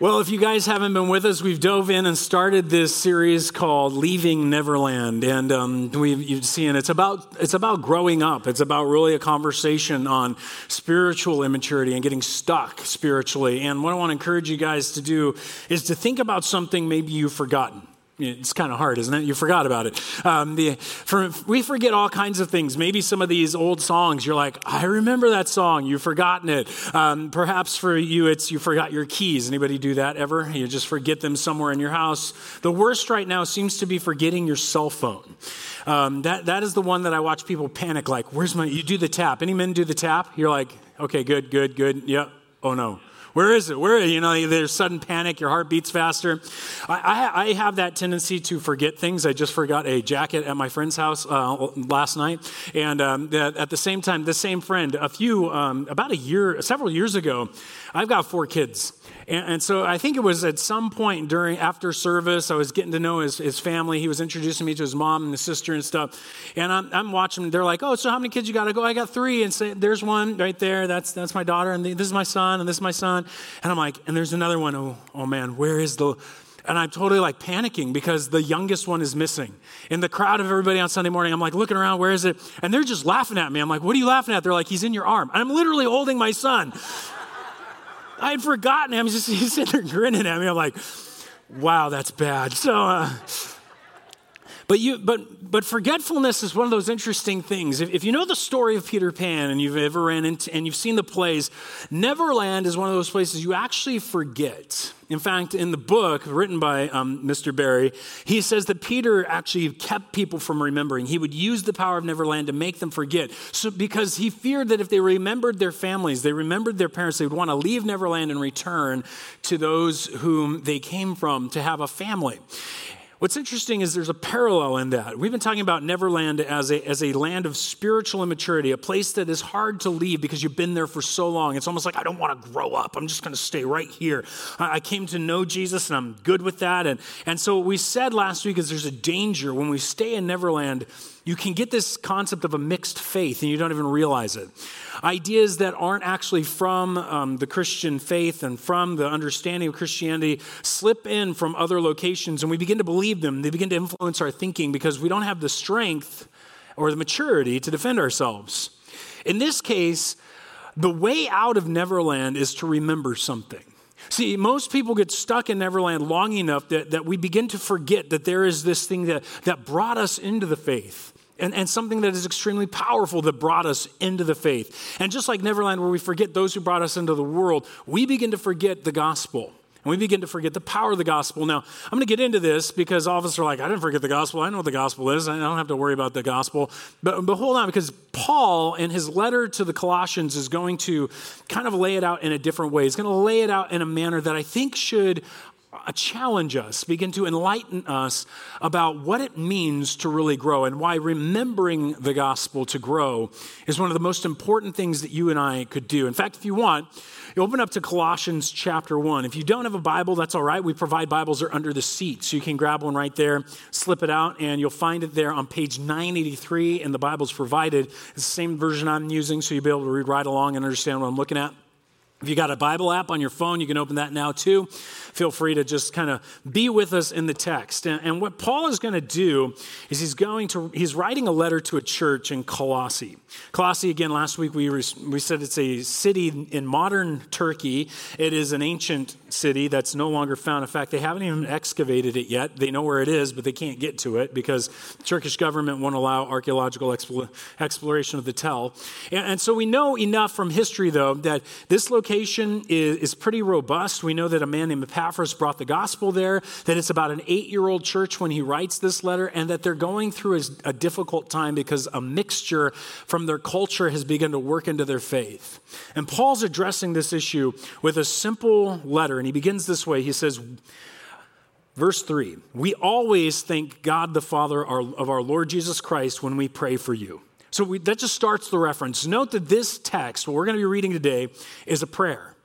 Well, if you guys haven't been with us, we've dove in and started this series called "Leaving Neverland," and um, we've you've seen it's about it's about growing up. It's about really a conversation on spiritual immaturity and getting stuck spiritually. And what I want to encourage you guys to do is to think about something maybe you've forgotten. It's kind of hard, isn't it? You forgot about it. Um, the, for, we forget all kinds of things. Maybe some of these old songs, you're like, I remember that song. You've forgotten it. Um, perhaps for you, it's you forgot your keys. Anybody do that ever? You just forget them somewhere in your house. The worst right now seems to be forgetting your cell phone. Um, that, that is the one that I watch people panic like, where's my, you do the tap. Any men do the tap? You're like, okay, good, good, good. Yep. Oh no. Where is it? Where, you know, there's sudden panic, your heart beats faster. I, I, I, have that tendency to forget things. I just forgot a jacket at my friend's house uh, last night. And um, at the same time, the same friend, a few, um, about a year, several years ago, I've got four kids. And, and, so I think it was at some point during, after service, I was getting to know his, his family. He was introducing me to his mom and his sister and stuff. And I'm, I'm watching, they're like, oh, so how many kids you got? I go, I got three. And say, there's one right there. That's, that's my daughter. And this is my son. And this is my son. And I'm like, and there's another one. Oh, oh man, where is the, and I'm totally like panicking because the youngest one is missing. In the crowd of everybody on Sunday morning, I'm like looking around, where is it? And they're just laughing at me. I'm like, what are you laughing at? They're like, he's in your arm. And I'm literally holding my son. I had forgotten him. He's just he's sitting there grinning at me. I'm like, wow, that's bad. So, uh, but you, but but forgetfulness is one of those interesting things. If, if, you know the story of Peter Pan and you've ever ran into and you've seen the plays, Neverland is one of those places you actually forget. In fact, in the book written by um, Mr. Barrie, he says that Peter actually kept people from remembering. He would use the power of Neverland to make them forget. So, because he feared that if they remembered their families, they remembered their parents, they would want to leave Neverland and return to those whom they came from to have a family. What's interesting is there's a parallel in that. We've been talking about Neverland as a, as a land of spiritual immaturity, a place that is hard to leave because you've been there for so long. It's almost like, I don't want to grow up. I'm just going to stay right here. I, came to know Jesus and I'm good with that. And, and so what we said last week is there's a danger when we stay in Neverland you can get this concept of a mixed faith and you don't even realize it. Ideas that aren't actually from um, the Christian faith and from the understanding of Christianity slip in from other locations and we begin to believe them. They begin to influence our thinking because we don't have the strength or the maturity to defend ourselves. In this case, the way out of Neverland is to remember something. See, most people get stuck in Neverland long enough that, that we begin to forget that there is this thing that, that brought us into the faith. And, and something that is extremely powerful that brought us into the faith. And just like Neverland, where we forget those who brought us into the world, we begin to forget the gospel. And we begin to forget the power of the gospel. Now, I'm going to get into this because all of us are like, I didn't forget the gospel. I know what the gospel is. I don't have to worry about the gospel. But, but hold on, because Paul, in his letter to the Colossians, is going to kind of lay it out in a different way. He's going to lay it out in a manner that I think should uh, challenge us, begin to enlighten us about what it means to really grow and why remembering the gospel to grow is one of the most important things that you and I could do. In fact, if you want, you open up to Colossians chapter 1. If you don't have a Bible, that's all right. We provide Bibles, they're under the seat. So you can grab one right there, slip it out, and you'll find it there on page 983, and the Bible's provided. It's the same version I'm using, so you'll be able to read right along and understand what I'm looking at. If you got a Bible app on your phone, you can open that now too. Feel free to just kind of be with us in the text. And, and what Paul is going to do is he's going to he's writing a letter to a church in Colossae. Colossae again last week we we said it's a city in modern Turkey. It is an ancient city that's no longer found. In fact, they haven't even excavated it yet. They know where it is, but they can't get to it because the Turkish government won't allow archaeological exploration of the tell. And, and so we know enough from history though that this location location is, is pretty robust. We know that a man named Epaphras brought the gospel there, that it's about an eight year old church when he writes this letter, and that they're going through a, difficult time because a mixture from their culture has begun to work into their faith. And Paul's addressing this issue with a simple letter, and he begins this way. He says, Verse 3 We always thank God the Father of our Lord Jesus Christ when we pray for you. So we, that just starts the reference. Note that this text, what we're going to be reading today, is a prayer.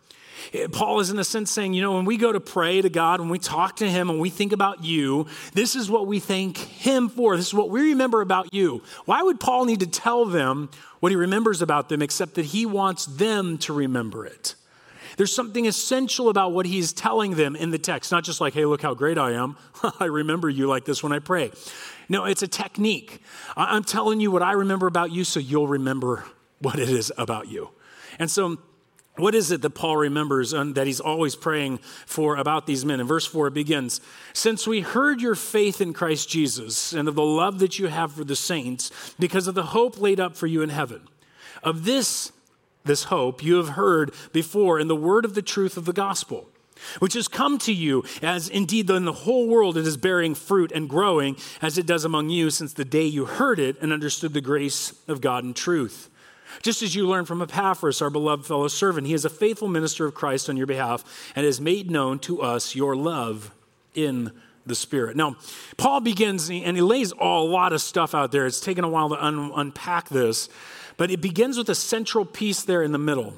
Paul is, in a sense, saying, you know, when we go to pray to God, when we talk to Him, and we think about you, this is what we thank Him for. This is what we remember about you. Why would Paul need to tell them what he remembers about them except that he wants them to remember it? There's something essential about what he's telling them in the text, not just like, hey, look how great I am. I remember you like this when I pray. No, it's a technique. I'm telling you what I remember about you so you'll remember what it is about you. And so, what is it that Paul remembers and that he's always praying for about these men? In verse 4, it begins Since we heard your faith in Christ Jesus and of the love that you have for the saints, because of the hope laid up for you in heaven, of this, this hope you have heard before in the word of the truth of the gospel, which has come to you, as indeed in the whole world it is bearing fruit and growing, as it does among you since the day you heard it and understood the grace of God in truth just as you learned from Epaphras, our beloved fellow servant. He is a faithful minister of Christ on your behalf and has made known to us your love in the Spirit. Now, Paul begins and he lays a lot of stuff out there. It's taken a while to un- unpack this, but it begins with a central piece there in the middle,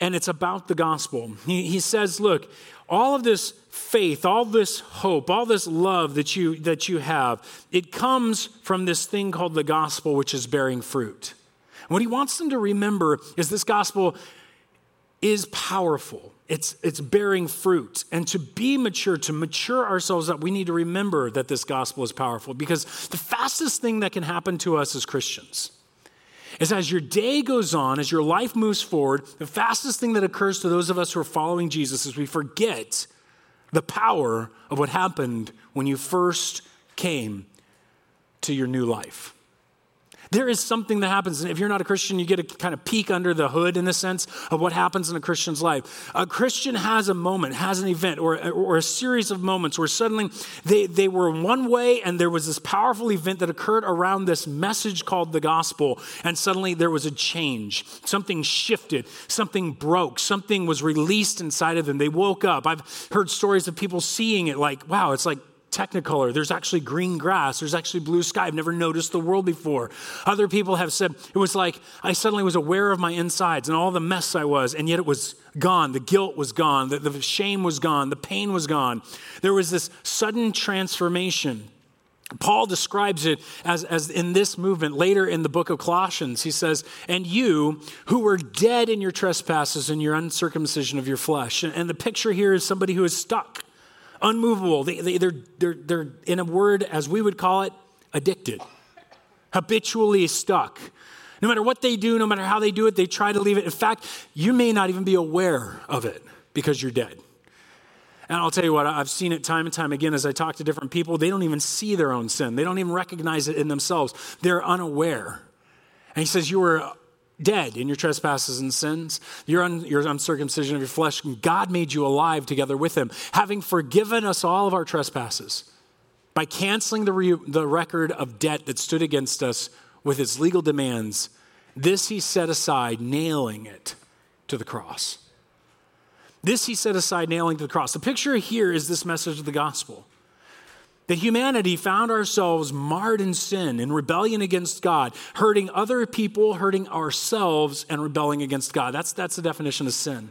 and it's about the gospel. He, he says, Look, all of this faith, all this hope, all this love that you, that you have, it comes from this thing called the gospel, which is bearing fruit. What he wants them to remember is this gospel is powerful. It's, it's bearing fruit. And to be mature, to mature ourselves up, we need to remember that this gospel is powerful because the fastest thing that can happen to us as Christians is as your day goes on, as your life moves forward, the fastest thing that occurs to those of us who are following Jesus is we forget the power of what happened when you first came to your new life. There is something that happens. And if you're not a Christian, you get a kind of peek under the hood in a sense of what happens in a Christian's life. A Christian has a moment, has an event, or, or a series of moments where suddenly they, they were one way and there was this powerful event that occurred around this message called the gospel. And suddenly there was a change. Something shifted, something broke, something was released inside of them. They woke up. I've heard stories of people seeing it like, wow, it's like technicolor. There's actually green grass. There's actually blue sky. I've never noticed the world before. Other people have said it was like I suddenly was aware of my insides and all the mess I was, and yet it was gone. The guilt was gone. The, the shame was gone. The pain was gone. There was this sudden transformation. Paul describes it as, as in this movement later in the book of Colossians. He says, And you who were dead in your trespasses and your uncircumcision of your flesh. And the picture here is somebody who is stuck unmovable. They, they, they're, they're, they're, in a word, as we would call it, addicted, habitually stuck. No matter what they do, no matter how they do it, they try to leave it. In fact, you may not even be aware of it because you're dead. And I'll tell you what, I've seen it time and time again as I talk to different people. They don't even see their own sin, they don't even recognize it in themselves. They're unaware. And he says, You were dead in your trespasses and sins, your, un, your uncircumcision of your flesh. God made you alive together with him, having forgiven us all of our trespasses by canceling the, re, the record of debt that stood against us with its legal demands. This he set aside, nailing it to the cross. This he set aside, nailing to the cross. The picture here is this message of the gospel that humanity found ourselves marred in sin, in rebellion against God, hurting other people, hurting ourselves, and rebelling against God. That's, that's the definition of sin.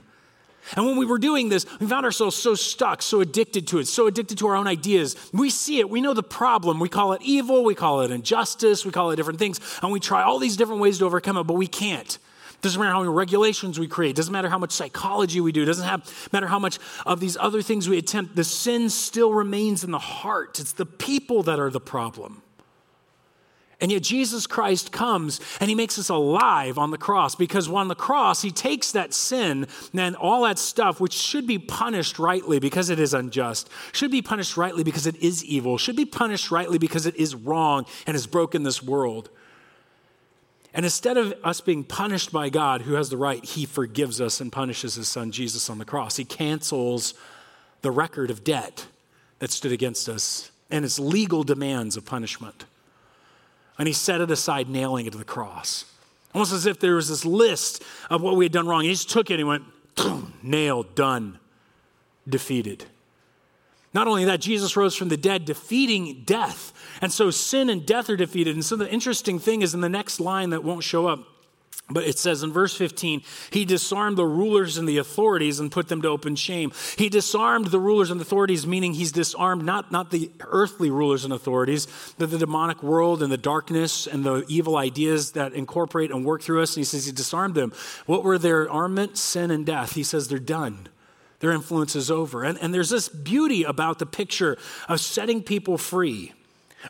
And when we were doing this, we found ourselves so stuck, so addicted to it, so addicted to our own ideas. We see it, we know the problem. We call it evil, we call it injustice, we call it different things, and we try all these different ways to overcome it, but we can't. Doesn't matter how many regulations we create. Doesn't matter how much psychology we do. Doesn't have, matter how much of these other things we attempt. The sin still remains in the heart. It's the people that are the problem. And yet Jesus Christ comes and he makes us alive on the cross because on the cross he takes that sin and all that stuff which should be punished rightly because it is unjust, should be punished rightly because it is evil, should be punished rightly because it is wrong and has broken this world. And instead of us being punished by God, who has the right, he forgives us and punishes his son Jesus on the cross. He cancels the record of debt that stood against us and its legal demands of punishment. And he set it aside, nailing it to the cross. Almost as if there was this list of what we had done wrong. He just took it and went, nailed, done, defeated. Not only that, Jesus rose from the dead, defeating death. And so sin and death are defeated. And so the interesting thing is in the next line that won't show up But it says in verse 15, he disarmed the rulers and the authorities and put them to open shame. He disarmed the rulers and authorities, meaning he's disarmed not, not the earthly rulers and authorities, but the demonic world and the darkness and the evil ideas that incorporate and work through us. And he says he disarmed them. What were their armament? Sin and death. He says they're done. Their influence is over. And, and there's this beauty about the picture of setting people free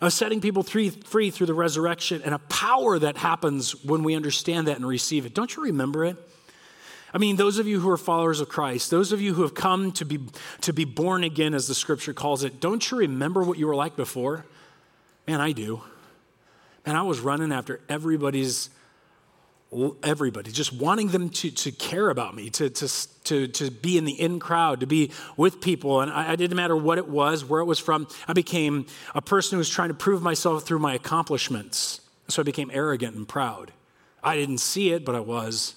of setting people free, free through the resurrection and a power that happens when we understand that and receive it. Don't you remember it? I mean, those of you who are followers of Christ, those of you who have come to be, to be born again, as the scripture calls it, don't you remember what you were like before? Man, I do. Man, I was running after everybody's everybody, just wanting them to, to care about me, to, to, to, to be in the in crowd, to be with people. And I, I didn't matter what it was, where it was from. I became a person who was trying to prove myself through my accomplishments. So I became arrogant and proud. I didn't see it, but I was.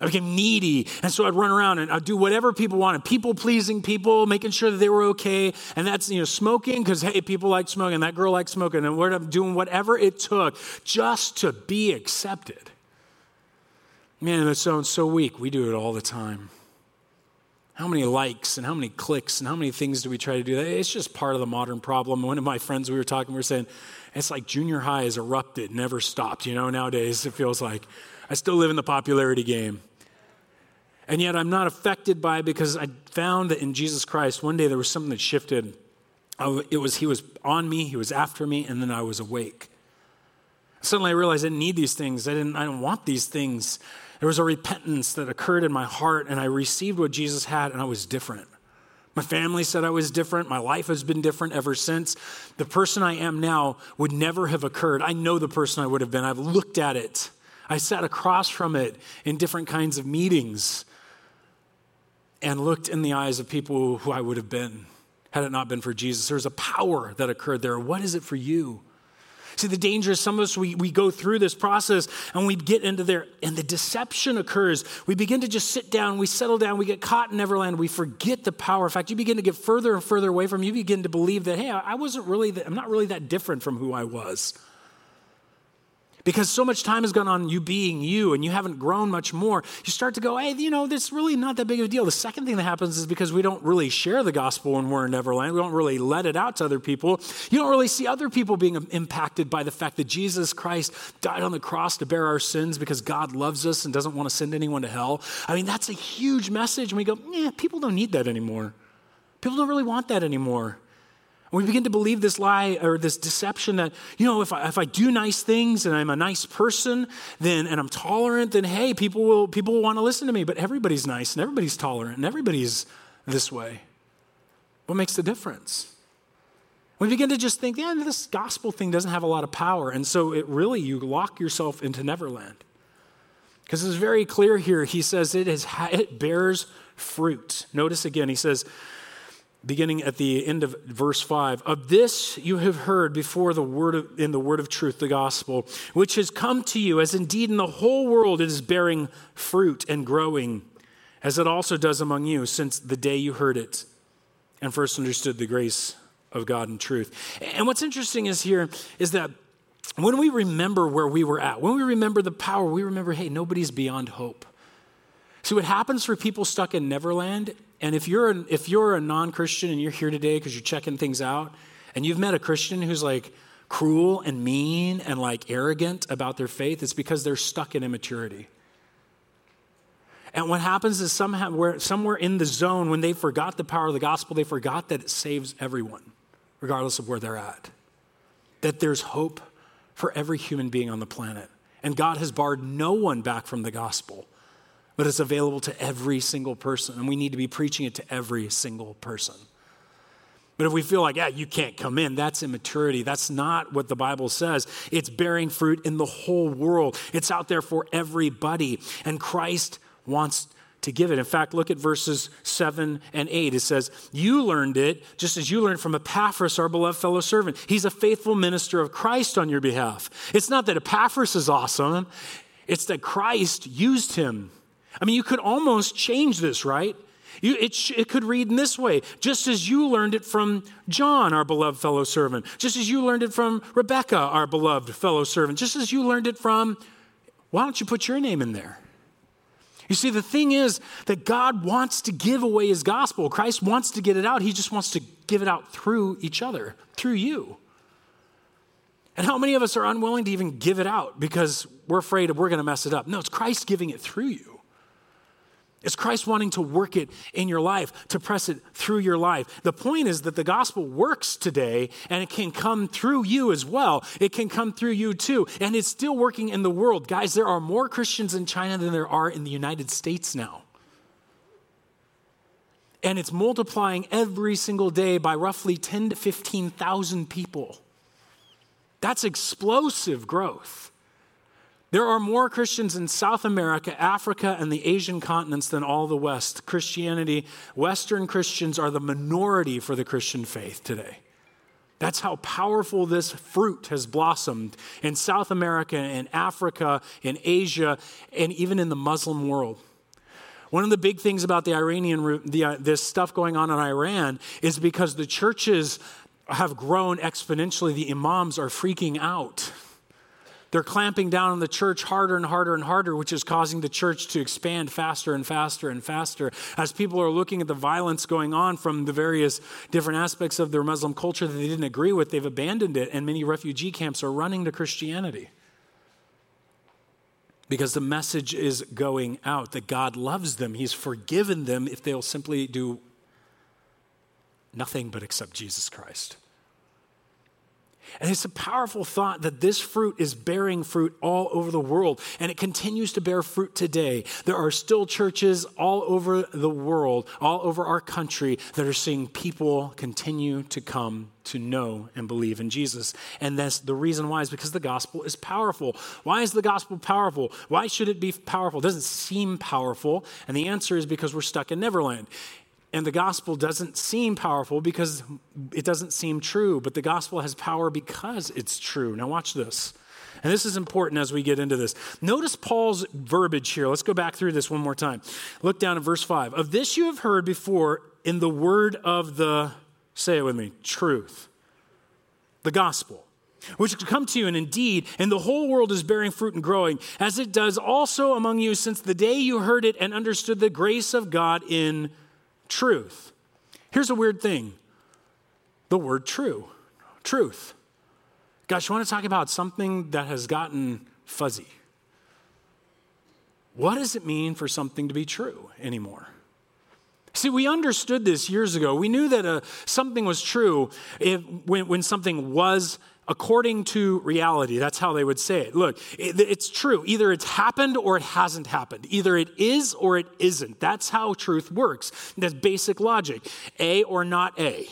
I became needy. And so I'd run around and I'd do whatever people wanted. People pleasing people, making sure that they were okay. And that's, you know, smoking because, hey, people like smoking. That girl likes smoking. And we're doing whatever it took just to be accepted. Man, that sounds so weak. We do it all the time. How many likes and how many clicks and how many things do we try to do that? It's just part of the modern problem. One of my friends, we were talking, we were saying, it's like junior high has erupted, never stopped. You know, nowadays it feels like I still live in the popularity game. And yet I'm not affected by it because I found that in Jesus Christ, one day there was something that shifted. It was He was on me, He was after me, and then I was awake. Suddenly I realized I didn't need these things. I didn't, I didn't want these things. There was a repentance that occurred in my heart, and I received what Jesus had, and I was different. My family said I was different. My life has been different ever since. The person I am now would never have occurred. I know the person I would have been. I've looked at it. I sat across from it in different kinds of meetings and looked in the eyes of people who I would have been had it not been for Jesus. There's a power that occurred there. What is it for you? See, the danger is some of us, we, we go through this process and we get into there, and the deception occurs. We begin to just sit down, we settle down, we get caught in Neverland, we forget the power. In fact, you begin to get further and further away from, you begin to believe that, hey, I wasn't really, I'm not really that different from who I was. Because so much time has gone on you being you and you haven't grown much more, you start to go, hey, you know, this really not that big of a deal. The second thing that happens is because we don't really share the gospel when we're in Neverland, we don't really let it out to other people. You don't really see other people being impacted by the fact that Jesus Christ died on the cross to bear our sins because God loves us and doesn't want to send anyone to hell. I mean, that's a huge message. And we go, yeah, people don't need that anymore. People don't really want that anymore. We begin to believe this lie or this deception that, you know, if I, if I do nice things and I'm a nice person, then and I'm tolerant, then hey, people will people will want to listen to me. But everybody's nice and everybody's tolerant and everybody's this way. What makes the difference? We begin to just think, yeah, this gospel thing doesn't have a lot of power. And so it really, you lock yourself into Neverland. Because it's very clear here. He says it, is, it bears fruit. Notice again, he says, beginning at the end of verse 5 of this you have heard before the word of, in the word of truth the gospel which has come to you as indeed in the whole world it is bearing fruit and growing as it also does among you since the day you heard it and first understood the grace of god and truth. And what's interesting is here is that when we remember where we were at when we remember the power we remember hey nobody's beyond hope. See, what happens for people stuck in Neverland and if you're, a, if you're a non Christian and you're here today because you're checking things out, and you've met a Christian who's like cruel and mean and like arrogant about their faith, it's because they're stuck in immaturity. And what happens is somehow, where, somewhere in the zone, when they forgot the power of the gospel, they forgot that it saves everyone, regardless of where they're at. That there's hope for every human being on the planet. And God has barred no one back from the gospel but it's available to every single person, and we need to be preaching it to every single person. But if we feel like, yeah, you can't come in, that's immaturity. That's not what the Bible says. It's bearing fruit in the whole world, it's out there for everybody, and Christ wants to give it. In fact, look at verses 7 and 8. It says, You learned it just as you learned from Epaphras, our beloved fellow servant. He's a faithful minister of Christ on your behalf. It's not that Epaphras is awesome, it's that Christ used him I mean, you could almost change this, right? You, it, sh- it could read in this way just as you learned it from John, our beloved fellow servant, just as you learned it from Rebecca, our beloved fellow servant, just as you learned it from Why don't you put your name in there? You see, the thing is that God wants to give away his gospel. Christ wants to get it out. He just wants to give it out through each other, through you. And how many of us are unwilling to even give it out because we're afraid we're going to mess it up? No, it's Christ giving it through you. It's Christ wanting to work it in your life, to press it through your life. The point is that the gospel works today and it can come through you as well. It can come through you too. And it's still working in the world. Guys, there are more Christians in China than there are in the United States now. And it's multiplying every single day by roughly 10 to 15,000 people. That's explosive growth. There are more Christians in South America, Africa, and the Asian continents than all the West. Christianity, Western Christians are the minority for the Christian faith today. That's how powerful this fruit has blossomed in South America, in Africa, in Asia, and even in the Muslim world. One of the big things about the Iranian, the, uh, this stuff going on in Iran is because the churches have grown exponentially, the imams are freaking out. They're clamping down on the church harder and harder and harder, which is causing the church to expand faster and faster and faster. As people are looking at the violence going on from the various different aspects of their Muslim culture that they didn't agree with, they've abandoned it, and many refugee camps are running to Christianity. Because the message is going out that God loves them, He's forgiven them if they'll simply do nothing but accept Jesus Christ. And it's a powerful thought that this fruit is bearing fruit all over the world, and it continues to bear fruit today. There are still churches all over the world, all over our country, that are seeing people continue to come to know and believe in Jesus. And that's the reason why is because the gospel is powerful. Why is the gospel powerful? Why should it be powerful? It doesn't seem powerful. And the answer is because we're stuck in Neverland. And the gospel doesn't seem powerful because it doesn't seem true, but the gospel has power because it's true. Now, watch this. And this is important as we get into this. Notice Paul's verbiage here. Let's go back through this one more time. Look down at verse 5. Of this you have heard before in the word of the, say it with me, truth, the gospel, which has come to you, and indeed, and the whole world is bearing fruit and growing, as it does also among you since the day you heard it and understood the grace of God in truth. Here's a weird thing the word true, truth. Gosh, you want to talk about something that has gotten fuzzy? What does it mean for something to be true anymore? See, we understood this years ago. We knew that uh, something was true if, when, when something was according to reality. That's how they would say it. Look, it, it's true. Either it's happened or it hasn't happened. Either it is or it isn't. That's how truth works. That's basic logic A or not A.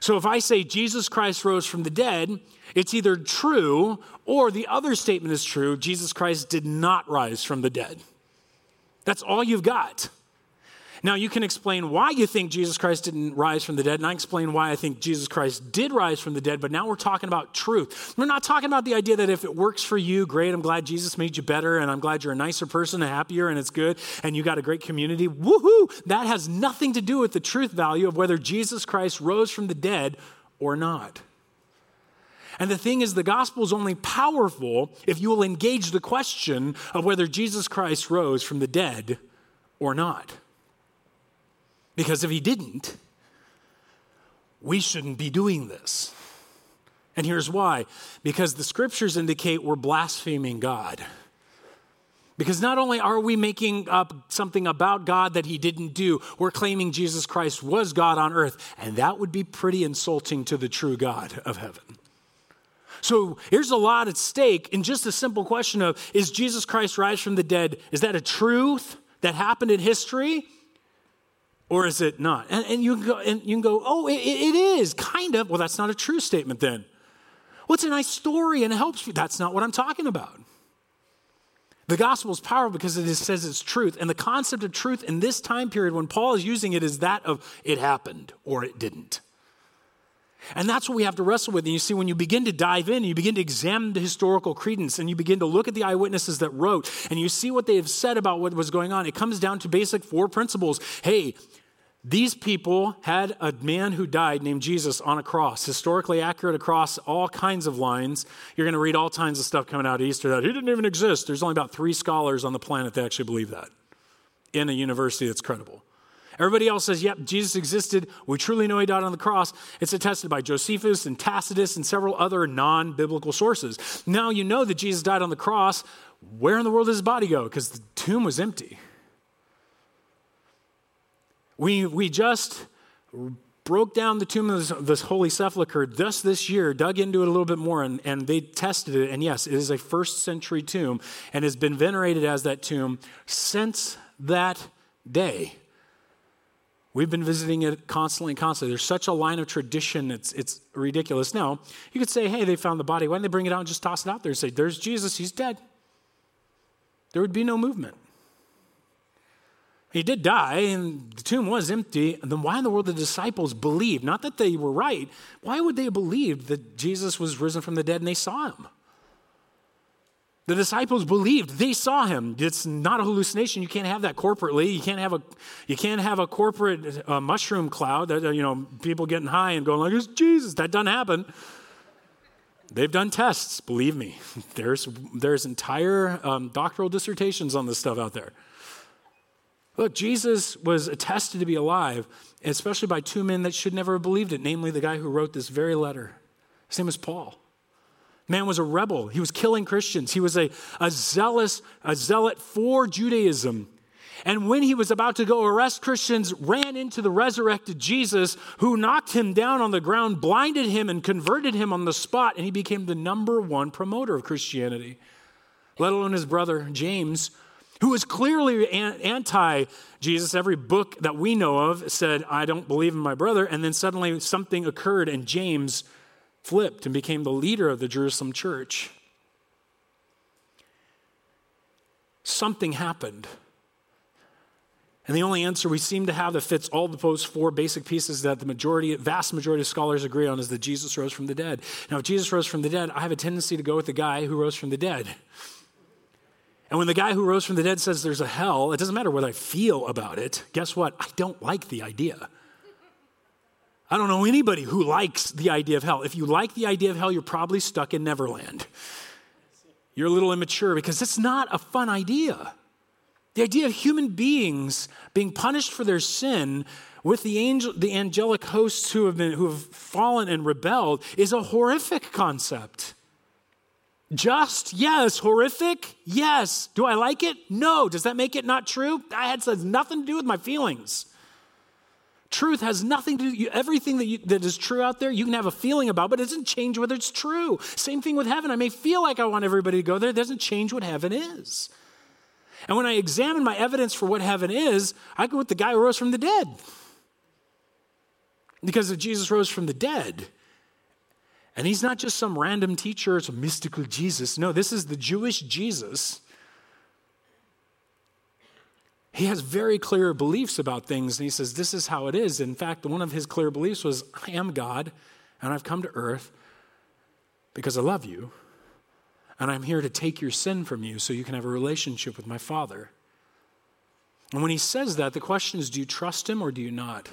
So if I say Jesus Christ rose from the dead, it's either true or the other statement is true Jesus Christ did not rise from the dead. That's all you've got. Now, you can explain why you think Jesus Christ didn't rise from the dead, and I explain why I think Jesus Christ did rise from the dead, but now we're talking about truth. We're not talking about the idea that if it works for you, great, I'm glad Jesus made you better, and I'm glad you're a nicer person, a happier, and it's good, and you got a great community. Woohoo! That has nothing to do with the truth value of whether Jesus Christ rose from the dead or not. And the thing is, the gospel is only powerful if you will engage the question of whether Jesus Christ rose from the dead or not. Because if he didn't, we shouldn't be doing this. And here's why because the scriptures indicate we're blaspheming God. Because not only are we making up something about God that he didn't do, we're claiming Jesus Christ was God on earth, and that would be pretty insulting to the true God of heaven. So here's a lot at stake in just a simple question of is Jesus Christ rise from the dead? Is that a truth that happened in history? Or is it not? And, and, you, can go, and you can go, oh, it, it is, kind of. Well, that's not a true statement then. Well, it's a nice story and it helps you. That's not what I'm talking about. The gospel is powerful because it says it's truth. And the concept of truth in this time period, when Paul is using it, is that of it happened or it didn't. And that's what we have to wrestle with. And you see, when you begin to dive in, you begin to examine the historical credence, and you begin to look at the eyewitnesses that wrote, and you see what they have said about what was going on, it comes down to basic four principles. Hey, These people had a man who died named Jesus on a cross, historically accurate across all kinds of lines. You're going to read all kinds of stuff coming out of Easter that he didn't even exist. There's only about three scholars on the planet that actually believe that in a university that's credible. Everybody else says, yep, Jesus existed. We truly know he died on the cross. It's attested by Josephus and Tacitus and several other non biblical sources. Now you know that Jesus died on the cross. Where in the world did his body go? Because the tomb was empty. We, we just broke down the tomb of this, this, Holy Sepulchre just this year, dug into it a little bit more, and, and they tested it. And yes, it is a first century tomb and has been venerated as that tomb since that day. We've been visiting it constantly and constantly. There's such a line of tradition, it's, it's ridiculous. Now, you could say, hey, they found the body. Why didn't they bring it out and just toss it out there and say, there's Jesus, he's dead? There would be no movement. He did die, and the tomb was empty. Then why in the world the disciples believed? Not that they were right. Why would they have believed that Jesus was risen from the dead and they saw him? The disciples believed they saw him. It's not a hallucination. You can't have that corporately. You can't have a, you can't have a corporate uh, mushroom cloud that, uh, you know, people getting high and going like, it's Jesus. That doesn't happen. They've done tests, believe me. There's, there's entire um, doctoral dissertations on this stuff out there. Look, Jesus was attested to be alive, especially by two men that should never have believed it, namely the guy who wrote this very letter. His name was Paul. Man was a rebel. He was killing Christians. He was a, a zealous, a zealot for Judaism. And when he was about to go arrest Christians, ran into the resurrected Jesus, who knocked him down on the ground, blinded him, and converted him on the spot, and he became the number one promoter of Christianity. Let alone his brother James, who was clearly anti Jesus. Every book that we know of said, I don't believe in my brother. And then suddenly something occurred, and James flipped and became the leader of the Jerusalem church. Something happened. And the only answer we seem to have that fits all the those four basic pieces that the majority, vast majority of scholars agree on is that Jesus rose from the dead. Now, if Jesus rose from the dead, I have a tendency to go with the guy who rose from the dead. And when the guy who rose from the dead says there's a hell, it doesn't matter what I feel about it. Guess what? I don't like the idea. I don't know anybody who likes the idea of hell. If you like the idea of hell, you're probably stuck in Neverland. You're a little immature because it's not a fun idea. The idea of human beings being punished for their sin with the angel, the angelic hosts who have been who have fallen and rebelled is a horrific concept. Just, yes. Horrific, yes. Do I like it? No. Does that make it not true? That has nothing to do with my feelings. Truth has nothing to do, everything that, you, that is true out there, you can have a feeling about, but it doesn't change whether it's true. Same thing with heaven. I may feel like I want everybody to go there, it doesn't change what heaven is. And when I examine my evidence for what heaven is, I go with the guy who rose from the dead. Because if Jesus rose from the dead, and he's not just some random teacher, it's a mystical Jesus. No, this is the Jewish Jesus. He has very clear beliefs about things, and he says, This is how it is. In fact, one of his clear beliefs was, I am God, and I've come to earth because I love you, and I'm here to take your sin from you so you can have a relationship with my Father. And when he says that, the question is do you trust him or do you not?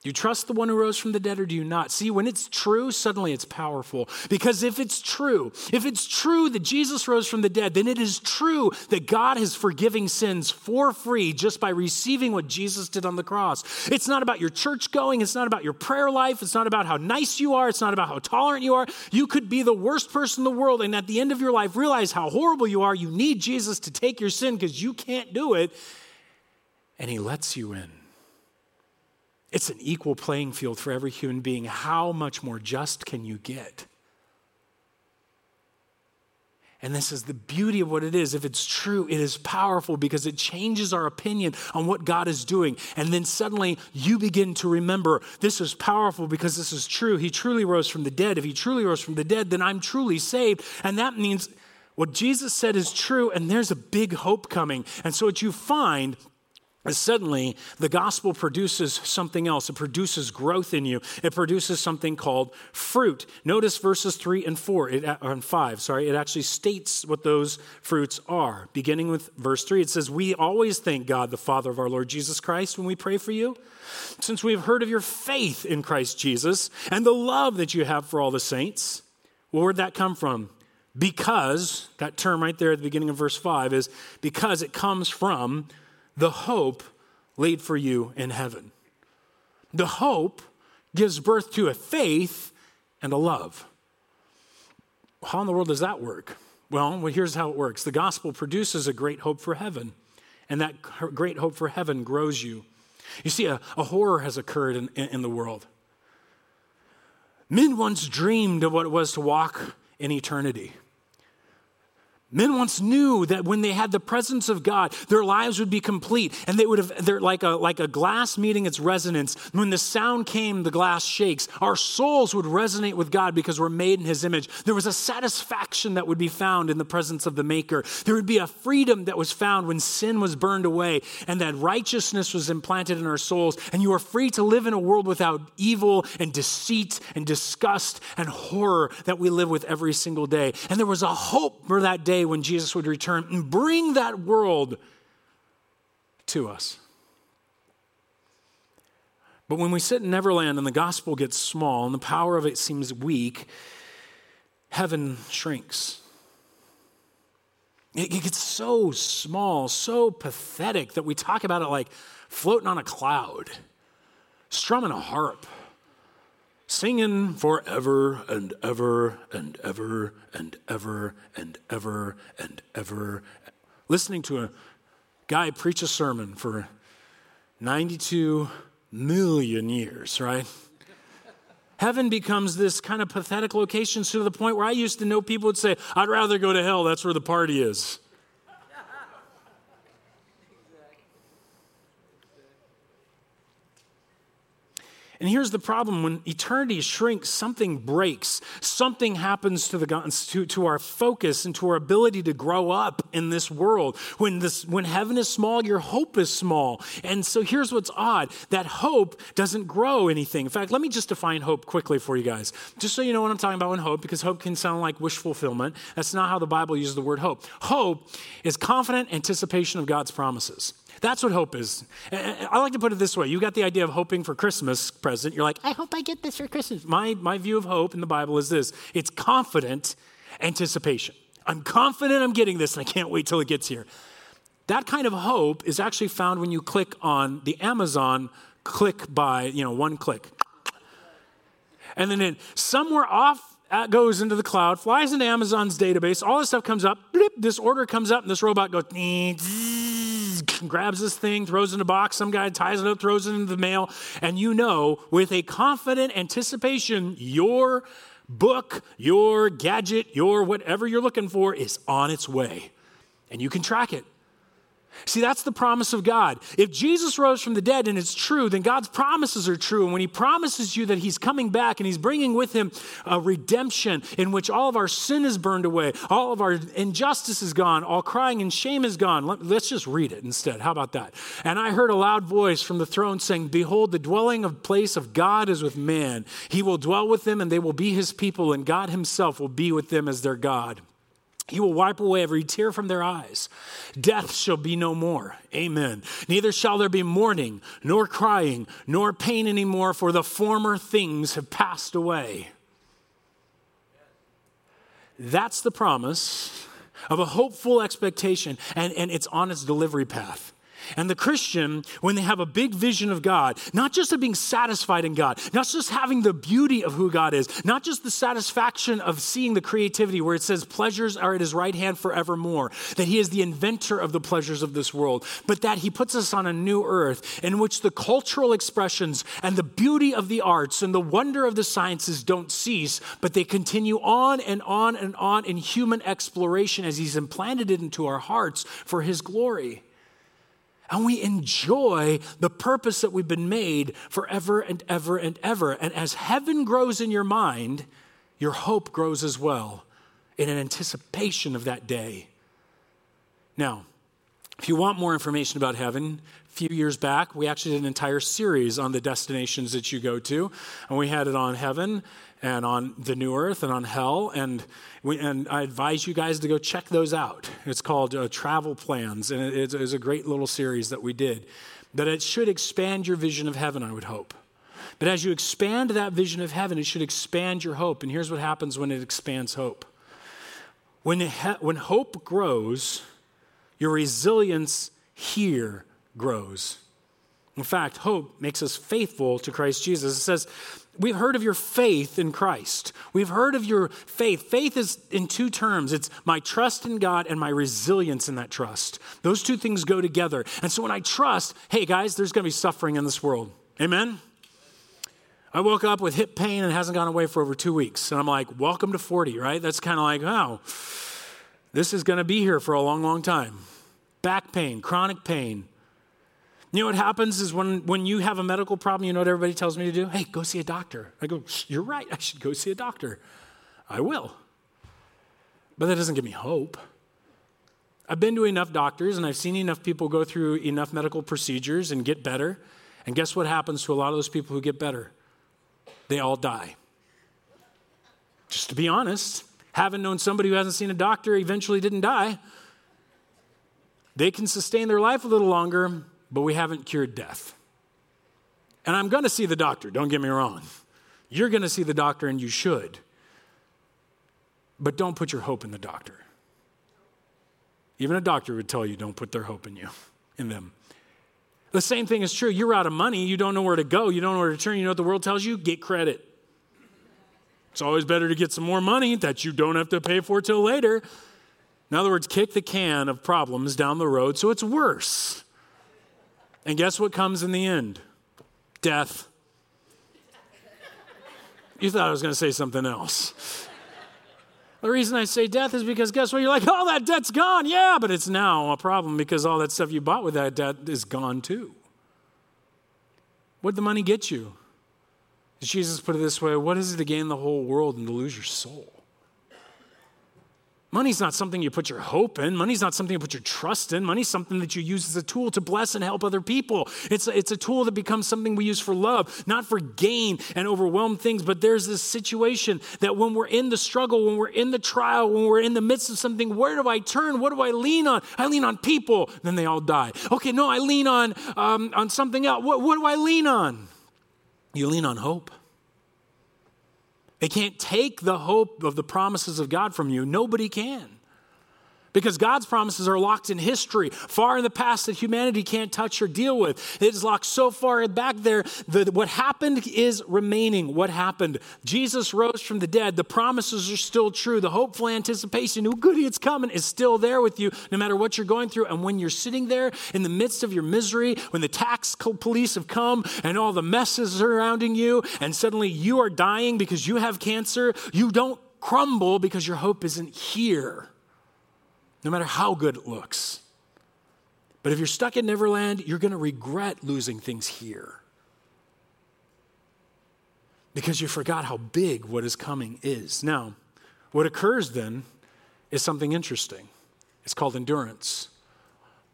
Do you trust the one who rose from the dead or do you not? See, when it's true, suddenly it's powerful. Because if it's true, if it's true that Jesus rose from the dead, then it is true that God is forgiving sins for free just by receiving what Jesus did on the cross. It's not about your church going, it's not about your prayer life, it's not about how nice you are, it's not about how tolerant you are. You could be the worst person in the world and at the end of your life realize how horrible you are. You need Jesus to take your sin because you can't do it. And he lets you in. It's an equal playing field for every human being. How much more just can you get? And this is the beauty of what it is. If it's true, it is powerful because it changes our opinion on what God is doing. And then suddenly you begin to remember this is powerful because this is true. He truly rose from the dead. If he truly rose from the dead, then I'm truly saved. And that means what Jesus said is true, and there's a big hope coming. And so what you find suddenly the gospel produces something else. It produces growth in you. It produces something called fruit. Notice verses three and four, it, uh, and five, sorry, it actually states what those fruits are. Beginning with verse three, it says, We always thank God, the Father of our Lord Jesus Christ, when we pray for you, since we have heard of your faith in Christ Jesus and the love that you have for all the saints. Well, where'd that come from? Because, that term right there at the beginning of verse five is because it comes from the hope laid for you in heaven. The hope gives birth to a faith and a love. How in the world does that work? Well, here's how it works the gospel produces a great hope for heaven, and that great hope for heaven grows you. You see, a, a horror has occurred in, in, in the world. Men once dreamed of what it was to walk in eternity. Men once knew that when they had the presence of God, their lives would be complete, and they would have, they're like a, like a glass meeting its resonance. When the sound came, the glass shakes. Our souls would resonate with God because we're made in His image. There was a satisfaction that would be found in the presence of the Maker. There would be a freedom that was found when sin was burned away, and that righteousness was implanted in our souls, and you are free to live in a world without evil and deceit and disgust and horror that we live with every single day. And there was a hope for that day day when Jesus would return and bring that world to us. But when we sit in Neverland and the gospel gets small and the power of it seems weak, heaven shrinks. It gets so small, so pathetic that we talk about it like floating on a cloud, strumming a harp singing forever and ever and ever and ever and ever and ever, listening to a guy preach a sermon for 92 million years, right? Heaven becomes this kind of pathetic location to the point where I used to know people would say, I'd rather go to hell, that's where the party is. And here's the problem when eternity shrinks, something breaks. Something happens to, the, to, to our focus and to our ability to grow up in this world. When, this, when heaven is small, your hope is small. And so here's what's odd that hope doesn't grow anything. In fact, let me just define hope quickly for you guys, just so you know what I'm talking about when hope, because hope can sound like wish fulfillment. That's not how the Bible uses the word hope. Hope is confident anticipation of God's promises. That's what hope is. I like to put it this way. You got the idea of hoping for Christmas present. You're like, I hope I get this for Christmas. My, my view of hope in the Bible is this it's confident anticipation. I'm confident I'm getting this and I can't wait till it gets here. That kind of hope is actually found when you click on the Amazon click buy, you know, one click. And then somewhere off uh, goes into the cloud, flies into Amazon's database, all this stuff comes up, blip, this order comes up, and this robot goes, grabs this thing, throws it in a box, some guy ties it up, throws it in the mail, and you know with a confident anticipation, your book, your gadget, your whatever you're looking for is on its way. And you can track it. See, that's the promise of God. If Jesus rose from the dead and it's true, then God's promises are true. And when He promises you that He's coming back and He's bringing with Him a redemption in which all of our sin is burned away, all of our injustice is gone, all crying and shame is gone, let's just read it instead. How about that? And I heard a loud voice from the throne saying, Behold, the dwelling of place of God is with man. He will dwell with them and they will be His people, and God Himself will be with them as their God. He will wipe away every tear from their eyes. Death shall be no more. Amen. Neither shall there be mourning, nor crying, nor pain anymore, for the former things have passed away. That's the promise of a hopeful expectation, and, and it's on its delivery path. And the Christian, when they have a big vision of God, not just of being satisfied in God, not just having the beauty of who God is, not just the satisfaction of seeing the creativity where it says pleasures are at his right hand forevermore, that he is the inventor of the pleasures of this world, but that he puts us on a new earth in which the cultural expressions and the beauty of the arts and the wonder of the sciences don't cease, but they continue on and on and on in human exploration as he's implanted it into our hearts for his glory and we enjoy the purpose that we've been made forever and ever and ever. And as heaven grows in your mind, your hope grows as well in an anticipation of that day. Now, If you want more information about heaven, a few years back, we actually did an entire series on the destinations that you go to. And we had it on heaven and on the new earth and on hell. And, we, and I advise you guys to go check those out. It's called uh, Travel Plans, and it, it's a great little series that we did. That it should expand your vision of heaven, I would hope. But as you expand that vision of heaven, it should expand your hope. And here's what happens when it expands hope when, when hope grows, your resilience here grows. In fact, hope makes us faithful to Christ Jesus. It says, We've heard of your faith in Christ. We've heard of your faith. Faith is in two terms it's my trust in God and my resilience in that trust. Those two things go together. And so when I trust, hey guys, there's going to be suffering in this world. Amen? I woke up with hip pain and hasn't gone away for over two weeks. And I'm like, welcome to 40, right? That's kind of like, oh, this is going to be here for a long, long time. Back pain, chronic pain, you know what happens is when, when you have a medical problem, you know what everybody tells me to do? Hey, go see a doctor. I go, You're right, I should go see a doctor. I will. But that doesn't give me hope. I've been to enough doctors and I've seen enough people go through enough medical procedures and get better. And guess what happens to a lot of those people who get better? They all die. Just to be honest, having known somebody who hasn't seen a doctor eventually didn't die. They can sustain their life a little longer, but we haven't cured death. And I'm going to see the doctor, don't get me wrong. You're going to see the doctor, and you should. But don't put your hope in the doctor. Even a doctor would tell you don't put their hope in you, in them. The same thing is true. You're out of money, you don't know where to go, you don't know where to turn. You know what the world tells you? Get credit. It's always better to get some more money that you don't have to pay for till later. In other words, kick the can of problems down the road so it's worse. And guess what comes in the end? Death. You thought I was going to say something else. The reason I say death is because guess what? You're like, oh, that debt's gone. Yeah, but it's now a problem because all that stuff you bought with that debt is gone too. What'd the money get you? Jesus put it this way what is it to gain the whole world and to lose your soul? Money's not something you put your hope in. Money's not something you put your trust in. Money's something that you use as a tool to bless and help other people. It's a, it's a tool that becomes something we use for love, not for gain and overwhelm things. But there's this situation that when we're in the struggle, when we're in the trial, when we're in the midst of something, where do I turn? What do I lean on? I lean on people. Then they all die. Okay, no, I lean on, um, on something else. What, what do I lean on? You lean on hope. They can't take the hope of the promises of God from you. Nobody can. Because God's promises are locked in history, far in the past that humanity can't touch or deal with. It is locked so far back there that what happened is remaining. What happened? Jesus rose from the dead. The promises are still true. The hopeful anticipation, oh, goody, it's coming, is still there with you no matter what you're going through. And when you're sitting there in the midst of your misery, when the tax police have come and all the messes surrounding you, and suddenly you are dying because you have cancer, you don't crumble because your hope isn't here no matter how good it looks. But if you're stuck in Neverland, you're going to regret losing things here because you forgot how big what is coming is. Now, what occurs then is something interesting. It's called endurance.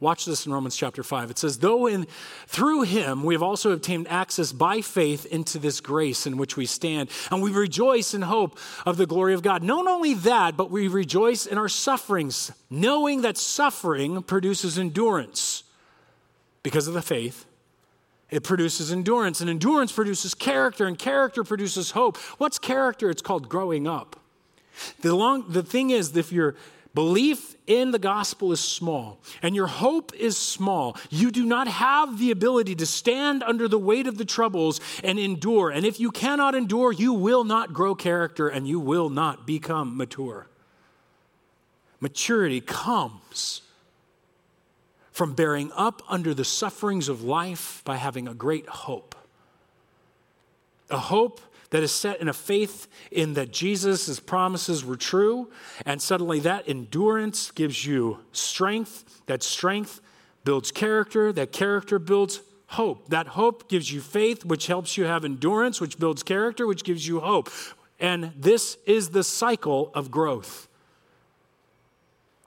Watch this in Romans chapter 5. It says, Though in through him we have also obtained access by faith into this grace in which we stand, and we rejoice in hope of the glory of God. Not only that, but we rejoice in our sufferings, knowing that suffering produces endurance. Because of the faith, it produces endurance, and endurance produces character, and character produces hope. What's character? It's called growing up. The, long, the thing is, if you're Belief in the gospel is small, and your hope is small. You do not have the ability to stand under the weight of the troubles and endure. And if you cannot endure, you will not grow character and you will not become mature. Maturity comes from bearing up under the sufferings of life by having a great hope. A hope that is set in a faith in that Jesus' promises were true. And suddenly that endurance gives you strength. That strength builds character. That character builds hope. That hope gives you faith, which helps you have endurance, which builds character, which gives you hope. And this is the cycle of growth.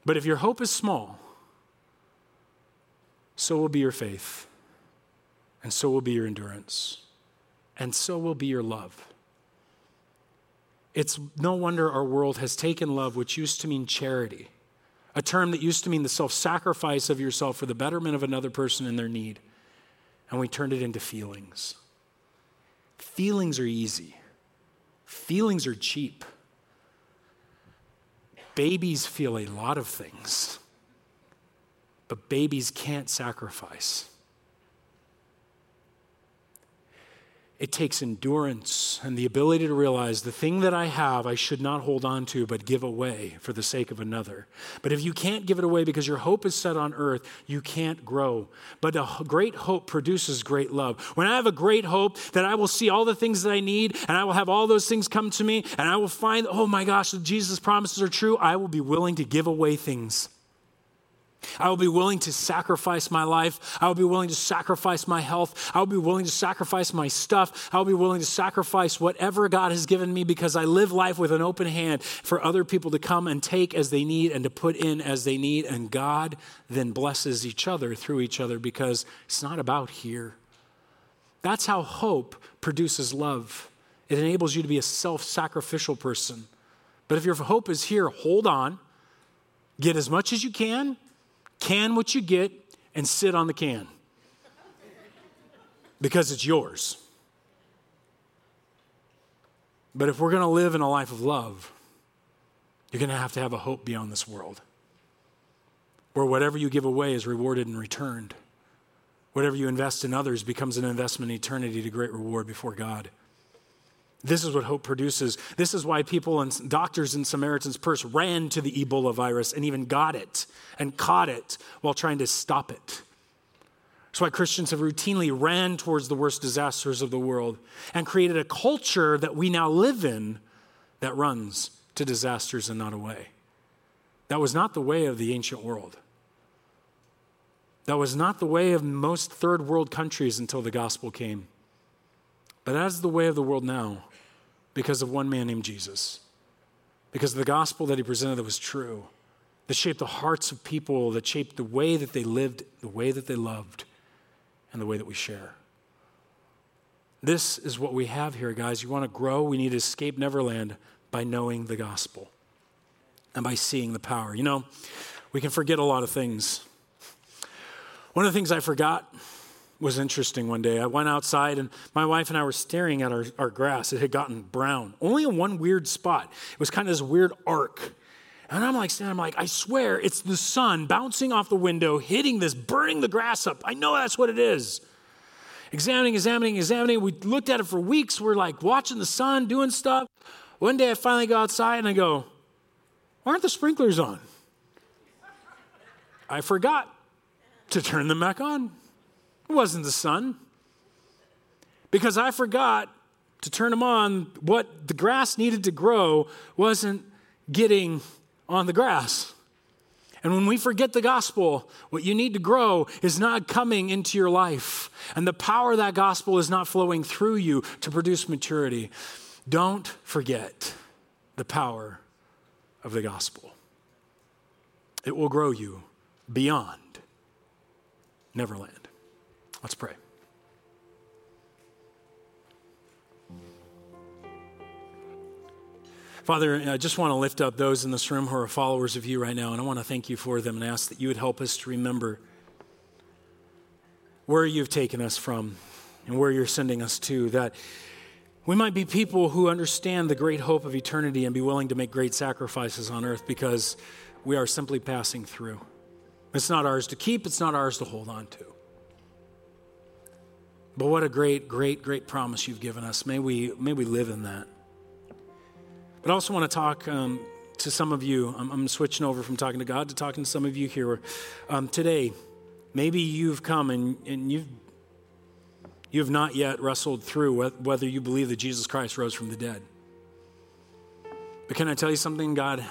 But if your hope is small, so will be your faith, and so will be your endurance, and so will be your love. It's no wonder our world has taken love, which used to mean charity, a term that used to mean the self sacrifice of yourself for the betterment of another person in their need, and we turned it into feelings. Feelings are easy, feelings are cheap. Babies feel a lot of things, but babies can't sacrifice. It takes endurance and the ability to realize the thing that I have, I should not hold on to, but give away for the sake of another. But if you can't give it away because your hope is set on earth, you can't grow. But a great hope produces great love. When I have a great hope that I will see all the things that I need and I will have all those things come to me and I will find, oh my gosh, Jesus' promises are true, I will be willing to give away things. I will be willing to sacrifice my life. I will be willing to sacrifice my health. I will be willing to sacrifice my stuff. I will be willing to sacrifice whatever God has given me because I live life with an open hand for other people to come and take as they need and to put in as they need. And God then blesses each other through each other because it's not about here. That's how hope produces love. It enables you to be a self sacrificial person. But if your hope is here, hold on, get as much as you can can what you get and sit on the can because it's yours. But if we're going to live in a life of love, you're going to have to have a hope beyond this world where whatever you give away is rewarded and returned. Whatever you invest in others becomes an investment in eternity to great reward before God. This is what hope produces. This is why people and doctors in Samaritan's Purse ran to the Ebola virus and even got it and caught it while trying to stop it. That's why Christians have routinely ran towards the worst disasters of the world and created a culture that we now live in that runs to disasters and not away. That was not the way of the ancient world. That was not the way of most third world countries until the gospel came. But that is the way of the world now because of one man named Jesus, because of the gospel that he presented that was true, that shaped the hearts of people, that shaped the way that they lived, the way that they loved, and the way that we share. This is what we have here, guys. You want to grow, we need to escape Neverland by knowing the gospel and by seeing the power. You know, we can forget a lot of things. One of the things I forgot was interesting one day. I went outside and my wife and I were staring at our, our grass. It had gotten brown, only in one weird spot. It was kind of this weird arc. And I'm like, I'm like, I swear it's the sun bouncing off the window, hitting this, burning the grass up. I know that's what it is. Examining, examining, examining. We looked at it for weeks. We're like watching the sun, doing stuff. One day I finally go outside and I go, aren't the sprinklers on? I forgot to turn them back on. It wasn't the sun. Because I forgot to turn them on. What the grass needed to grow wasn't getting on the grass. And when we forget the gospel, what you need to grow is not coming into your life. And the power of that gospel is not flowing through you to produce maturity. Don't forget the power of the gospel. It will grow you beyond Neverland. Let's pray. Father, I just want to lift up those in this room who are followers of you right now, and I want to thank you for them and ask that you would help us to remember where you've taken us from and where you're sending us to, that we might be people who understand the great hope of eternity and be willing to make great sacrifices on earth because we are simply passing through. It's not ours to keep, it's not ours to hold on to. But what a great, great, great promise you've given us. May we, may we live in that. But I also want to talk um, to some of you. I'm, I'm, switching over from talking to God to talking to some of you here um, today. Maybe you've come and, and you've, you have not yet wrestled through whether you believe that Jesus Christ rose from the dead. But can I tell you something? God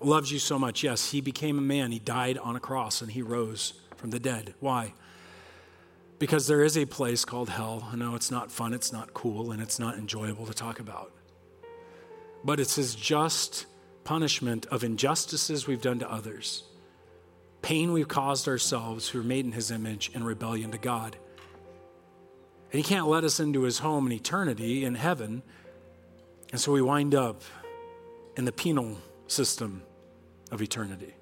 loves you so much. Yes, He became a man, He died on a cross, and He rose from the dead. Why? Because there is a place called hell. I know it's not fun, it's not cool, and it's not enjoyable to talk about. But it's his just punishment of injustices we've done to others, pain we've caused ourselves who are made in his image in rebellion to God. And he can't let us into his home in eternity in heaven. And so we wind up in the penal system of eternity.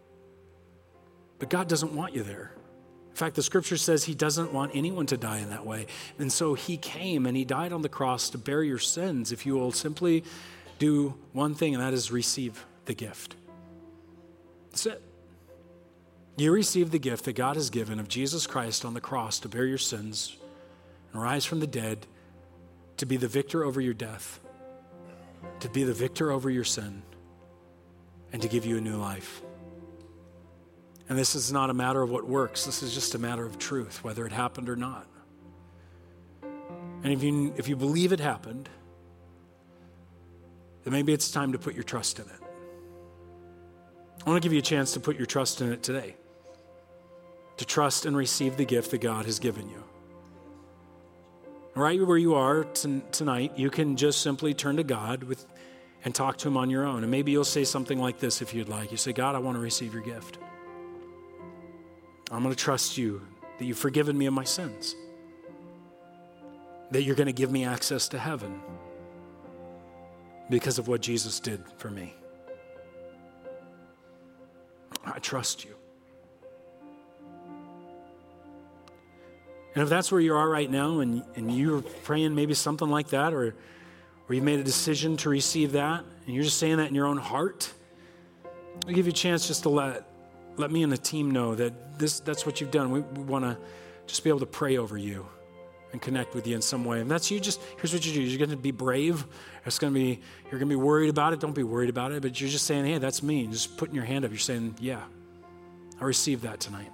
But God doesn't want you there. In fact, the scripture says he doesn't want anyone to die in that way. And so he came and he died on the cross to bear your sins if you will simply do one thing, and that is receive the gift. That's it. You receive the gift that God has given of Jesus Christ on the cross to bear your sins and rise from the dead to be the victor over your death, to be the victor over your sin, and to give you a new life. And this is not a matter of what works, this is just a matter of truth, whether it happened or not. And if you, if you believe it happened, then maybe it's time to put your trust in it. I want to give you a chance to put your trust in it today, to trust and receive the gift that God has given you. Right where you are t- tonight, you can just simply turn to God with, and talk to Him on your own. And maybe you'll say something like this if you'd like. You say, God, I want to receive your gift. I'm going to trust you that you've forgiven me of my sins, that you're going to give me access to heaven because of what Jesus did for me. I trust you. And if that's where you are right now and, and you're praying maybe something like that, or, or you've made a decision to receive that, and you're just saying that in your own heart, I'll give you a chance just to let let me and the team know that this, that's what you've done. We, we want to just be able to pray over you and connect with you in some way. And that's you just, here's what you do. You're going to be brave. It's going to be, you're going to be worried about it. Don't be worried about it. But you're just saying, hey, that's me. Just putting your hand up. You're saying, yeah, I received that tonight.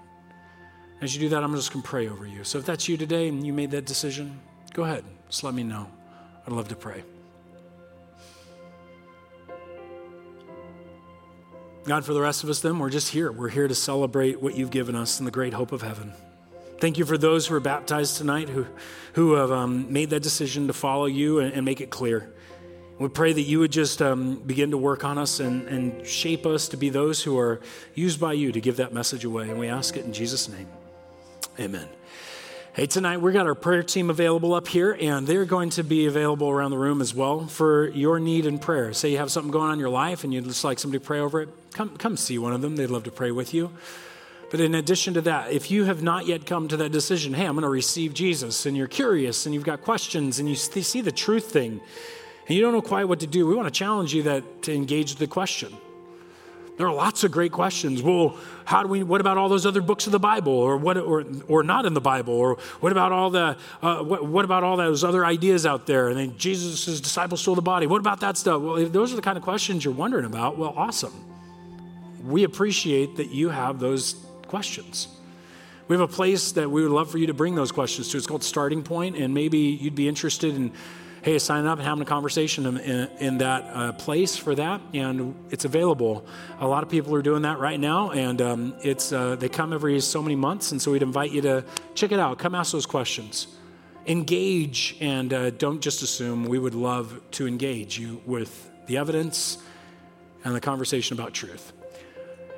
As you do that, I'm just going to pray over you. So if that's you today and you made that decision, go ahead. Just let me know. I'd love to pray. God, for the rest of us, then, we're just here. We're here to celebrate what you've given us and the great hope of heaven. Thank you for those who are baptized tonight who, who have um, made that decision to follow you and, and, make it clear. We pray that you would just um, begin to work on us and, and shape us to be those who are used by you to give that message away. And we ask it in Jesus' name. Amen. Hey, tonight we've got our prayer team available up here, and they're going to be available around the room as well for your need and prayer. Say you have something going on in your life and you'd just like somebody to pray over it, come, come see one of them. They'd love to pray with you. But in addition to that, if you have not yet come to that decision, hey, I'm going to receive Jesus, and you're curious and you've got questions and you see the truth thing, and you don't know quite what to do, we want to challenge you that to engage the question. There are lots of great questions. Well, how do we? What about all those other books of the Bible, or what, or or not in the Bible, or what about all the uh, what, what about all those other ideas out there? And then Jesus' disciples stole the body. What about that stuff? Well, if those are the kind of questions you're wondering about, well, awesome. We appreciate that you have those questions. We have a place that we would love for you to bring those questions to. It's called Starting Point, and maybe you'd be interested in hey, signing up and having a conversation in, in, in that uh, place for that, and it's available. A lot of people are doing that right now, and um, it's uh, they come every so many months, and so we'd invite you to check it out. Come ask those questions, engage, and uh, don't just assume. We would love to engage you with the evidence and the conversation about truth.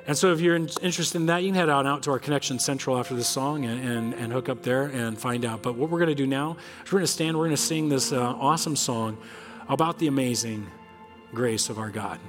And so, if you're interested in that, you can head on out to our Connection Central after this song and, and, and hook up there and find out. But what we're going to do now is we're going to stand, we're going to sing this uh, awesome song about the amazing grace of our God.